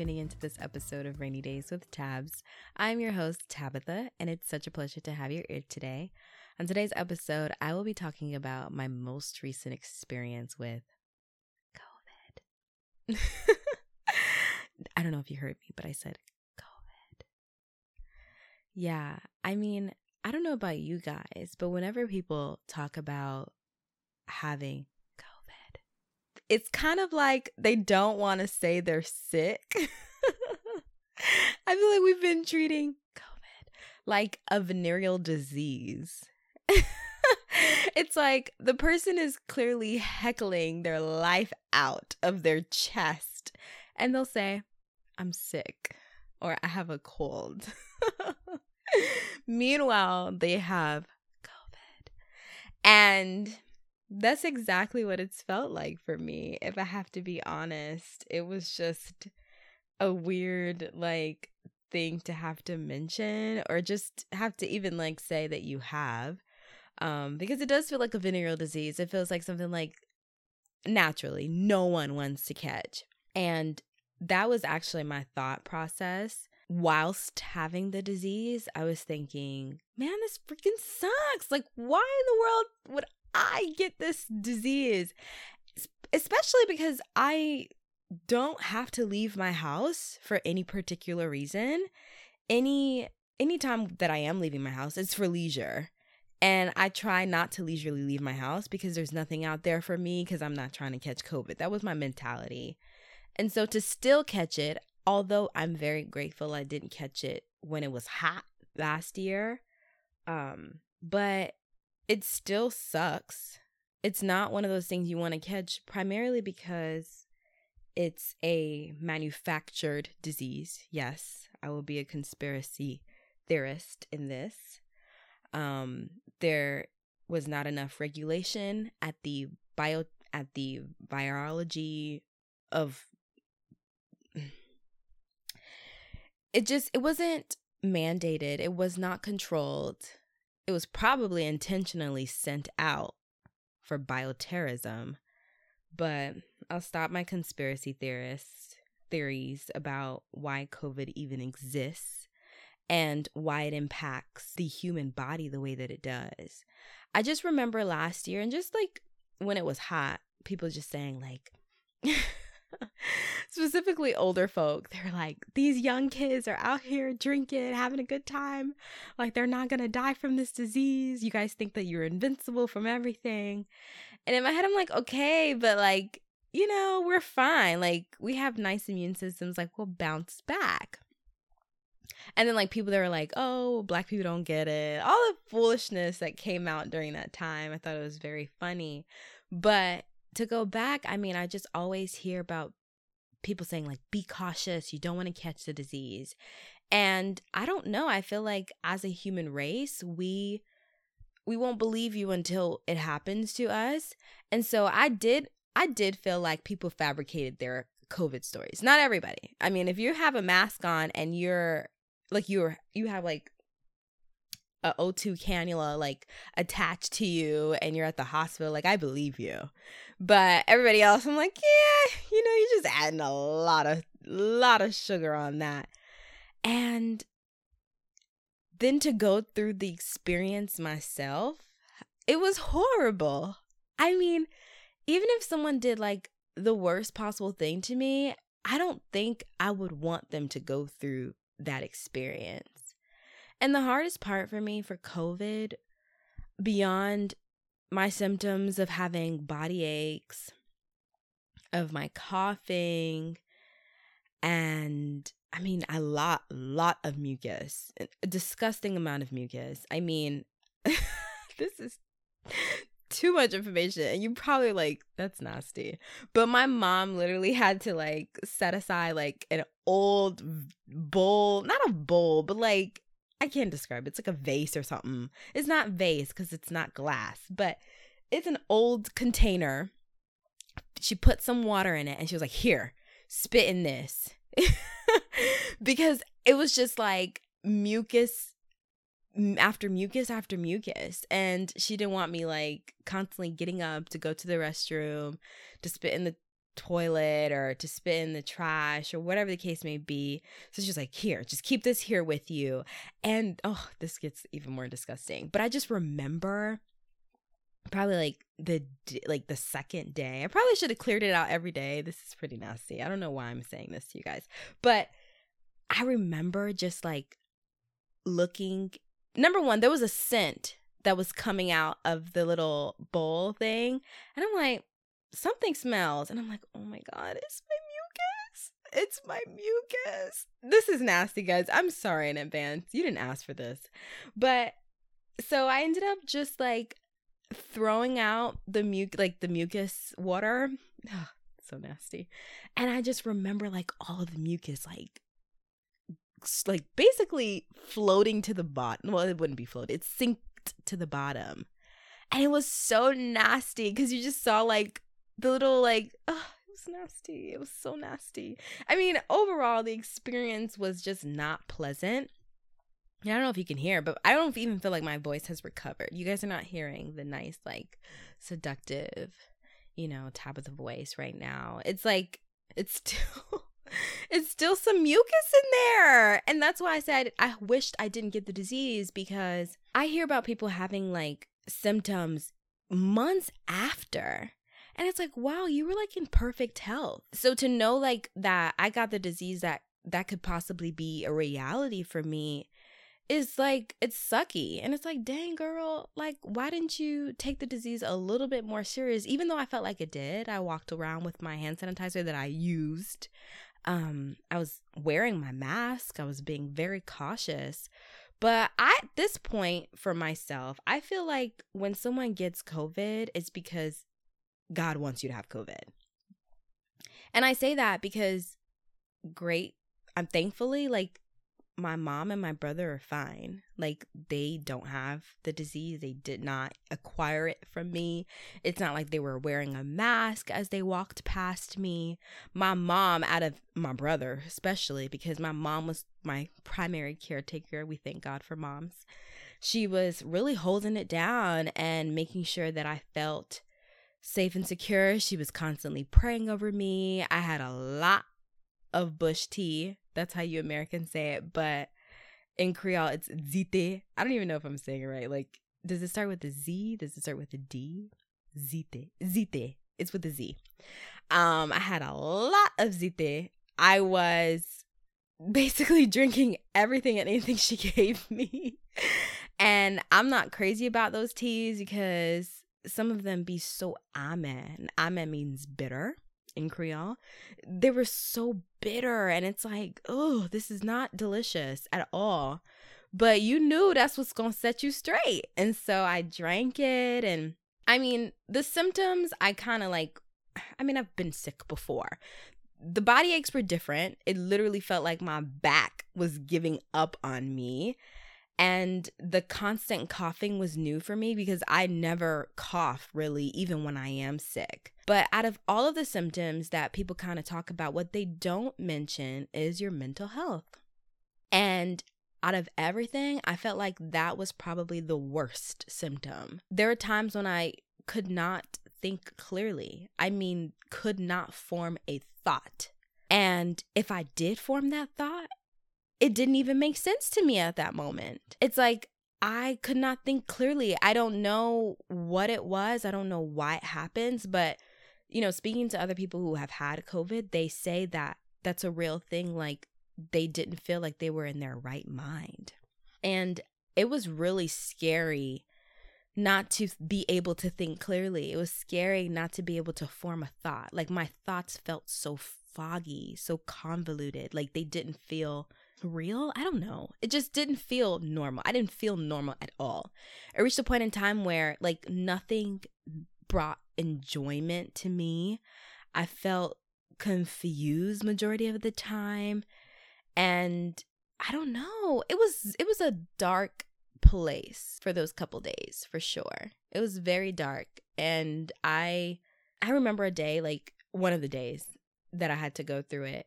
Tuning into this episode of Rainy Days with Tabs. I'm your host, Tabitha, and it's such a pleasure to have your ear today. On today's episode, I will be talking about my most recent experience with COVID. I don't know if you heard me, but I said COVID. Yeah, I mean, I don't know about you guys, but whenever people talk about having it's kind of like they don't want to say they're sick. I feel like we've been treating COVID like a venereal disease. it's like the person is clearly heckling their life out of their chest, and they'll say, I'm sick or I have a cold. Meanwhile, they have COVID. And that's exactly what it's felt like for me. If I have to be honest, it was just a weird, like, thing to have to mention or just have to even like say that you have um because it does feel like a venereal disease it feels like something like naturally no one wants to catch and that was actually my thought process whilst having the disease, I was thinking, man, this freaking sucks. Like, why in the world would I get this disease? Especially because I don't have to leave my house for any particular reason. Any anytime that I am leaving my house, it's for leisure. And I try not to leisurely leave my house because there's nothing out there for me because I'm not trying to catch COVID. That was my mentality. And so to still catch it, although I'm very grateful I didn't catch it when it was hot last year, um, but it still sucks. It's not one of those things you want to catch primarily because it's a manufactured disease. Yes, I will be a conspiracy theorist in this. Um, there was not enough regulation at the bio at the virology of it just it wasn't mandated it was not controlled. It was probably intentionally sent out for bioterrorism but i'll stop my conspiracy theorists theories about why covid even exists and why it impacts the human body the way that it does. I just remember last year and just like when it was hot people just saying like specifically older folk they're like these young kids are out here drinking having a good time. Like they're not gonna die from this disease. You guys think that you're invincible from everything. And in my head i'm like okay but like you know we're fine. Like we have nice immune systems. Like we'll bounce back. And then like people that were like oh black people don't get it. All the foolishness that came out during that time i thought it was very funny. But to go back, I mean, I just always hear about people saying, like, be cautious, you don't want to catch the disease. And I don't know. I feel like as a human race, we we won't believe you until it happens to us. And so I did I did feel like people fabricated their COVID stories. Not everybody. I mean, if you have a mask on and you're like you're you have like a O2 cannula like attached to you and you're at the hospital, like I believe you. But everybody else, I'm like, yeah, you know, you're just adding a lot of lot of sugar on that. And then to go through the experience myself, it was horrible. I mean, even if someone did like the worst possible thing to me, I don't think I would want them to go through that experience. And the hardest part for me for COVID, beyond my symptoms of having body aches, of my coughing, and I mean a lot, lot of mucus, a disgusting amount of mucus. I mean, this is too much information and you probably like that's nasty but my mom literally had to like set aside like an old bowl not a bowl but like I can't describe. It's like a vase or something. It's not vase because it's not glass, but it's an old container. She put some water in it and she was like, Here, spit in this. because it was just like mucus after mucus after mucus. And she didn't want me like constantly getting up to go to the restroom, to spit in the toilet or to spit in the trash or whatever the case may be. So just like, here, just keep this here with you. And oh, this gets even more disgusting. But I just remember probably like the like the second day. I probably should have cleared it out every day. This is pretty nasty. I don't know why I'm saying this to you guys. But I remember just like looking number one, there was a scent that was coming out of the little bowl thing. And I'm like, something smells. And I'm like, oh my God, it's my mucus. It's my mucus. This is nasty, guys. I'm sorry in advance. You didn't ask for this. But so I ended up just like throwing out the muc like the mucus water. so nasty. And I just remember like all of the mucus like like basically floating to the bottom. Well, it wouldn't be floated. It sinked to the bottom. And it was so nasty because you just saw like the little like oh, it was nasty. It was so nasty. I mean, overall the experience was just not pleasant. I don't know if you can hear, but I don't even feel like my voice has recovered. You guys are not hearing the nice, like, seductive, you know, tap of the voice right now. It's like, it's still it's still some mucus in there. And that's why I said I wished I didn't get the disease because I hear about people having like symptoms months after. And it's like, wow, you were like in perfect health. So to know like that I got the disease that that could possibly be a reality for me is like it's sucky. And it's like dang girl like why didn't you take the disease a little bit more serious? Even though i felt like it did i walked around with my hand sanitizer that i used. Um i was wearing my mask. I was being very cautious. But at this point for myself i feel like when someone gets covid it's because god wants you to have covid and i say that because great i'm thankfully like my mom and my brother are fine. Like they don't have the disease. They did not acquire it from me. It's not like they were wearing a mask as they walked past me. My mom, out of my brother, especially because my mom was my primary caretaker. We thank God for moms. She was really holding it down and making sure that I felt safe and secure. She was constantly praying over me. I had a lot of bush tea that's how you Americans say it. But in Creole, it's zite. I don't even know if I'm saying it right. Like, does it start with a Z? Does it start with a D? Zite. Zite. It's with a Z. Um, I had a lot of zite. I was basically drinking everything and anything she gave me. and I'm not crazy about those teas because some of them be so ame. ame means bitter in Creole, they were so bitter. And it's like, oh, this is not delicious at all. But you knew that's what's to set you straight. And so I drank it. And I mean, the symptoms, I kind of like, I mean, I've been sick before. The body aches were different. It literally felt like my back was giving up on me. And the constant coughing was new for me because I never cough really, even when I am sick. But out of all of the symptoms that people kind of talk about, what they don't mention is your mental health. And out of everything, I felt like that was probably the worst symptom. There are times when I could not think clearly. I mean, could not form a thought. And if I did form that thought, it didn't even make sense to me at that moment. It's like I could not think clearly. I don't know what it was. I don't know why it happens, but you know, speaking to other people who have had COVID, they say that that's a real thing like they didn't feel like they were in their right mind. And it was really scary not to be able to think clearly. It was scary not to be able to form a thought. Like my thoughts felt so foggy, so convoluted, like they didn't feel real. I don't know. It just didn't feel normal. I didn't feel normal at all. It reached a point in time where like nothing brought enjoyment to me. I felt confused majority of the time and I don't know. It was it was a dark place for those couple days for sure. It was very dark and I I remember a day like one of the days that I had to go through it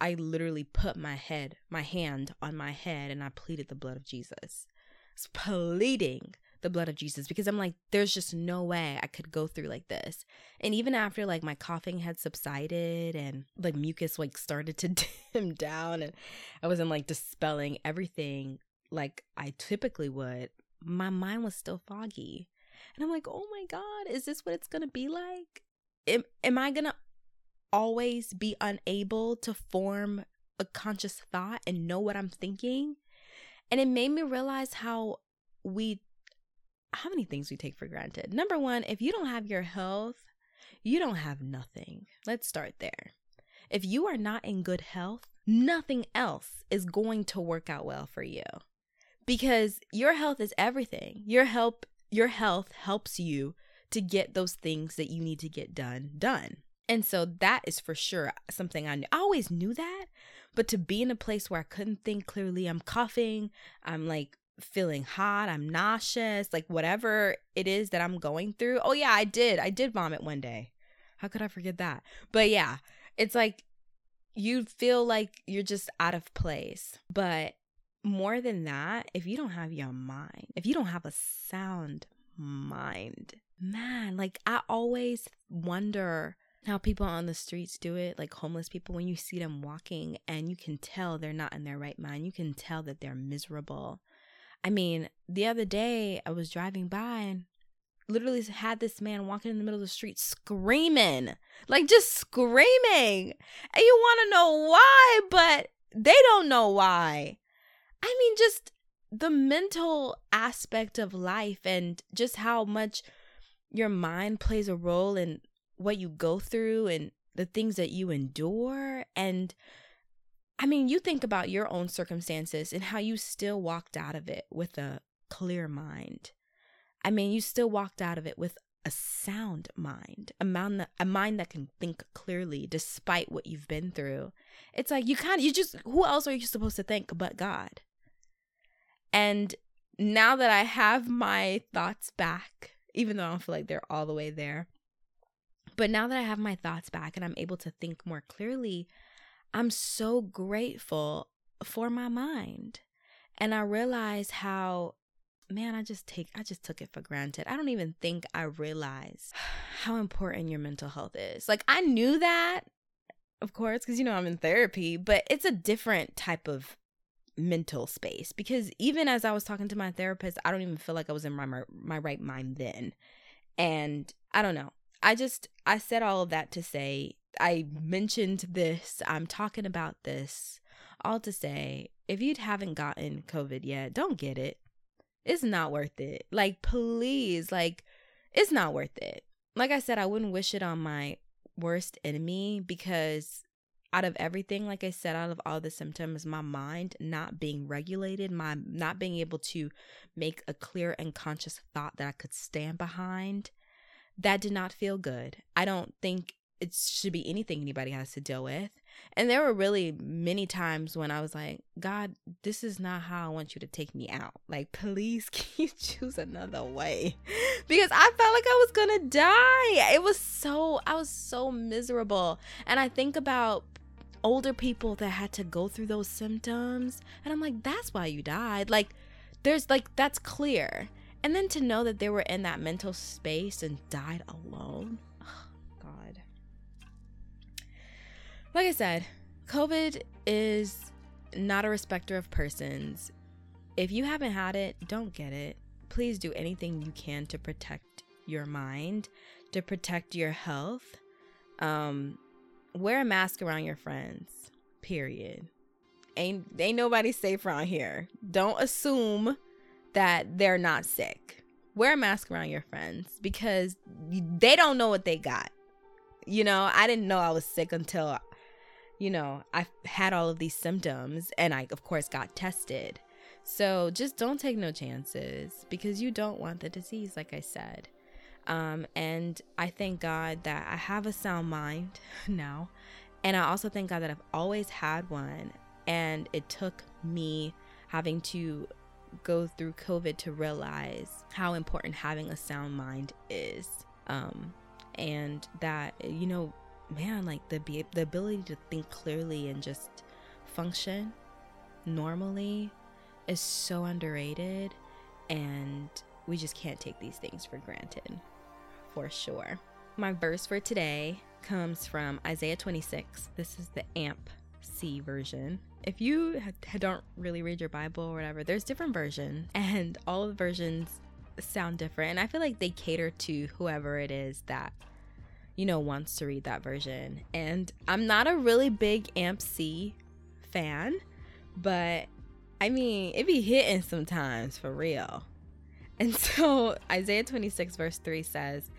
I literally put my head, my hand on my head, and I pleaded the blood of Jesus. I was pleading the blood of Jesus because I'm like, there's just no way I could go through like this. And even after like my coughing had subsided and like mucus like started to dim down and I wasn't like dispelling everything like I typically would, my mind was still foggy. And I'm like, oh my God, is this what it's gonna be like? Am, am I gonna always be unable to form a conscious thought and know what I'm thinking? And it made me realize how we how many things we take for granted. Number one, if you don't have your health, you don't have nothing. Let's start there. If you are not in good health, nothing else is going to work out well for you because your health is everything. Your help your health helps you to get those things that you need to get done done. And so that is for sure something I knew. I always knew that, but to be in a place where I couldn't think clearly, I'm coughing, I'm like feeling hot, I'm nauseous, like whatever it is that I'm going through. Oh, yeah, I did. I did vomit one day. How could I forget that? But yeah, it's like you feel like you're just out of place. But more than that, if you don't have your mind, if you don't have a sound mind, man, like I always wonder how people on the streets do it, like homeless people, when you see them walking and you can tell they're not in their right mind, you can tell that they're miserable. I mean, the other day I was driving by and literally had this man walking in the middle of the street screaming, like just screaming. And you want to know why, but they don't know why. I mean, just the mental aspect of life and just how much your mind plays a role in what you go through and the things that you endure. And I mean, you think about your own circumstances and how you still walked out of it with a clear mind. I mean, you still walked out of it with a sound mind, a mind that, a mind that can think clearly despite what you've been through. It's like you kind of you just who else are you supposed to think but God? And now that I have my thoughts back, even though I don't feel like they're all the way there, but now that I have my thoughts back and I'm able to think more clearly, I'm so grateful for my mind. And I realize how man, I just take I just took it for granted. I don't even think I realize how important your mental health is. Like I knew that, of course, cuz you know I'm in therapy, but it's a different type of mental space because even as I was talking to my therapist, I don't even feel like I was in my my right mind then. And I don't know. I just, I said all of that to say, I mentioned this, I'm talking about this, all to say, if you haven't gotten COVID yet, don't get it. It's not worth it. Like, please, like, it's not worth it. Like I said, I wouldn't wish it on my worst enemy because out of everything like i said out of all the symptoms my mind not being regulated my not being able to make a clear and conscious thought that i could stand behind that did not feel good. I don't think it should be anything anybody has to deal with. And there were really many times when I was like, God, this is not how I want you to take me out. Like, please, can you choose another way? because I felt like I was gonna die. It was so, I was so miserable. And I think about older people that had to go through those symptoms. And I'm like, that's why you died. Like, there's like, that's clear. And then to know that they were in that mental space and died alone. Oh, God. Like I said, COVID is not a respecter of persons. If you haven't had it, don't get it. Please do anything you can to protect your mind, to protect your health. Um, wear a mask around your friends. Period. Ain't ain't nobody safe around here. Don't assume that they're not sick. Wear a mask around your friends because they don't know what they got. You know, I didn't know I was sick until, you know, I had all of these symptoms and I, of course, got tested. So just don't take no chances because you don't want the disease, like I said. Um, and I thank God that I have a sound mind now. And I also thank God that I've always had one. And it took me having to go through COVID to realize how important having a sound mind is. Um, and that, you know, man, like the, the ability to think clearly and just function normally is so underrated. And we just can't take these things for granted, for sure. My verse for today comes from Isaiah 26. This is the AMP C version. If you don't really read your Bible or whatever, there's different versions, and all the versions sound different. And I feel like they cater to whoever it is that you know wants to read that version. And I'm not a really big AMP C fan, but I mean, it be hitting sometimes for real. And so Isaiah 26, verse 3 says,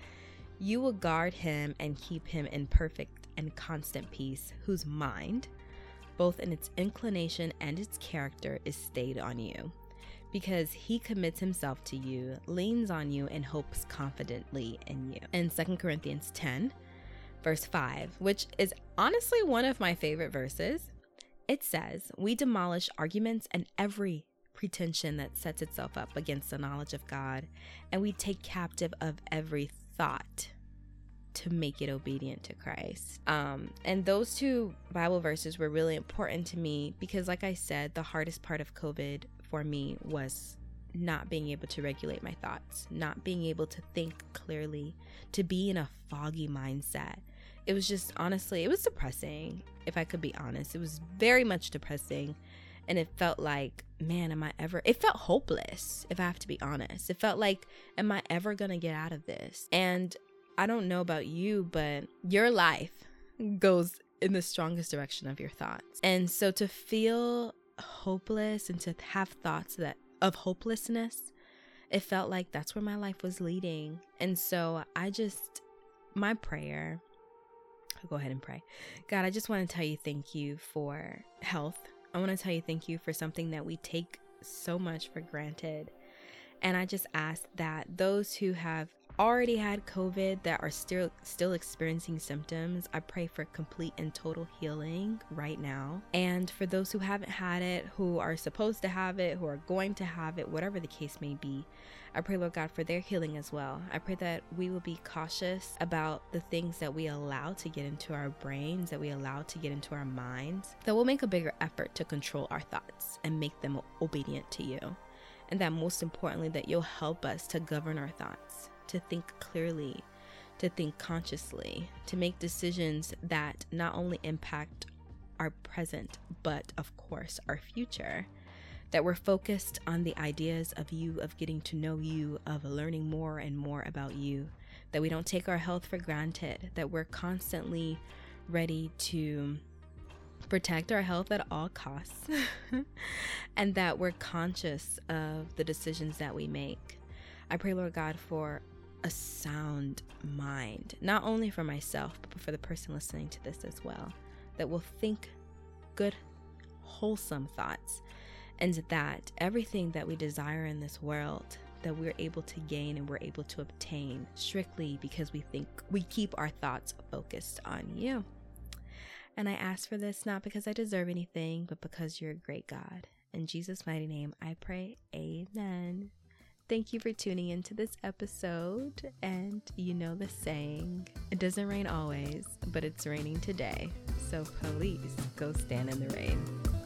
You will guard him and keep him in perfect and constant peace, whose mind, both in its inclination and its character, is stayed on you. Because he commits himself to you, leans on you, and hopes confidently in you. In 2 Corinthians 10, verse 5, which is honestly one of my favorite verses, it says, We demolish arguments and every pretension that sets itself up against the knowledge of God, and we take captive of every thought to make it obedient to Christ. Um, and those two Bible verses were really important to me because, like I said, the hardest part of COVID for me was not being able to regulate my thoughts, not being able to think clearly, to be in a foggy mindset. It was just honestly, it was depressing, if I could be honest. It was very much depressing and it felt like man am i ever it felt hopeless if i have to be honest it felt like am i ever gonna get out of this and i don't know about you but your life goes in the strongest direction of your thoughts and so to feel hopeless and to have thoughts that of hopelessness it felt like that's where my life was leading and so i just my prayer I'll go ahead and pray. God, I just want to tell you thank you for health I want to tell you thank you for something that we take so much for granted. And I just ask that those who have already had COVID that are still still experiencing symptoms, I pray for complete and total healing right now. And for those who haven't had it, who are supposed to have it, who are going to have it, whatever the case may be, I pray, Lord God, for their healing as well. I pray that we will be cautious about the things that we allow to get into our brains, that we allow to get into our minds, that we'll make a bigger effort to control our thoughts and make them obedient to you. And that most importantly, that you'll help us to govern our thoughts, to think clearly, to think consciously, to make decisions that not only impact our present, but of course our future. That we're focused on the ideas of you, of getting to know you, of learning more and more about you, that we don't take our health for granted, that we're constantly ready to protect our health at all costs, and that we're conscious of the decisions that we make. I pray, Lord God, for a sound mind, not only for myself, but for the person listening to this as well, that will think good, wholesome thoughts and that everything that we desire in this world that we're able to gain and we're able to obtain strictly because we think we keep our thoughts focused on you. And I ask for this not because I deserve anything, but because you're a great God. In Jesus' mighty name, I pray, Amen. Thank you for tuning into this episode. And you know the saying it doesn't rain always, but it's raining today. So please go stand in the rain.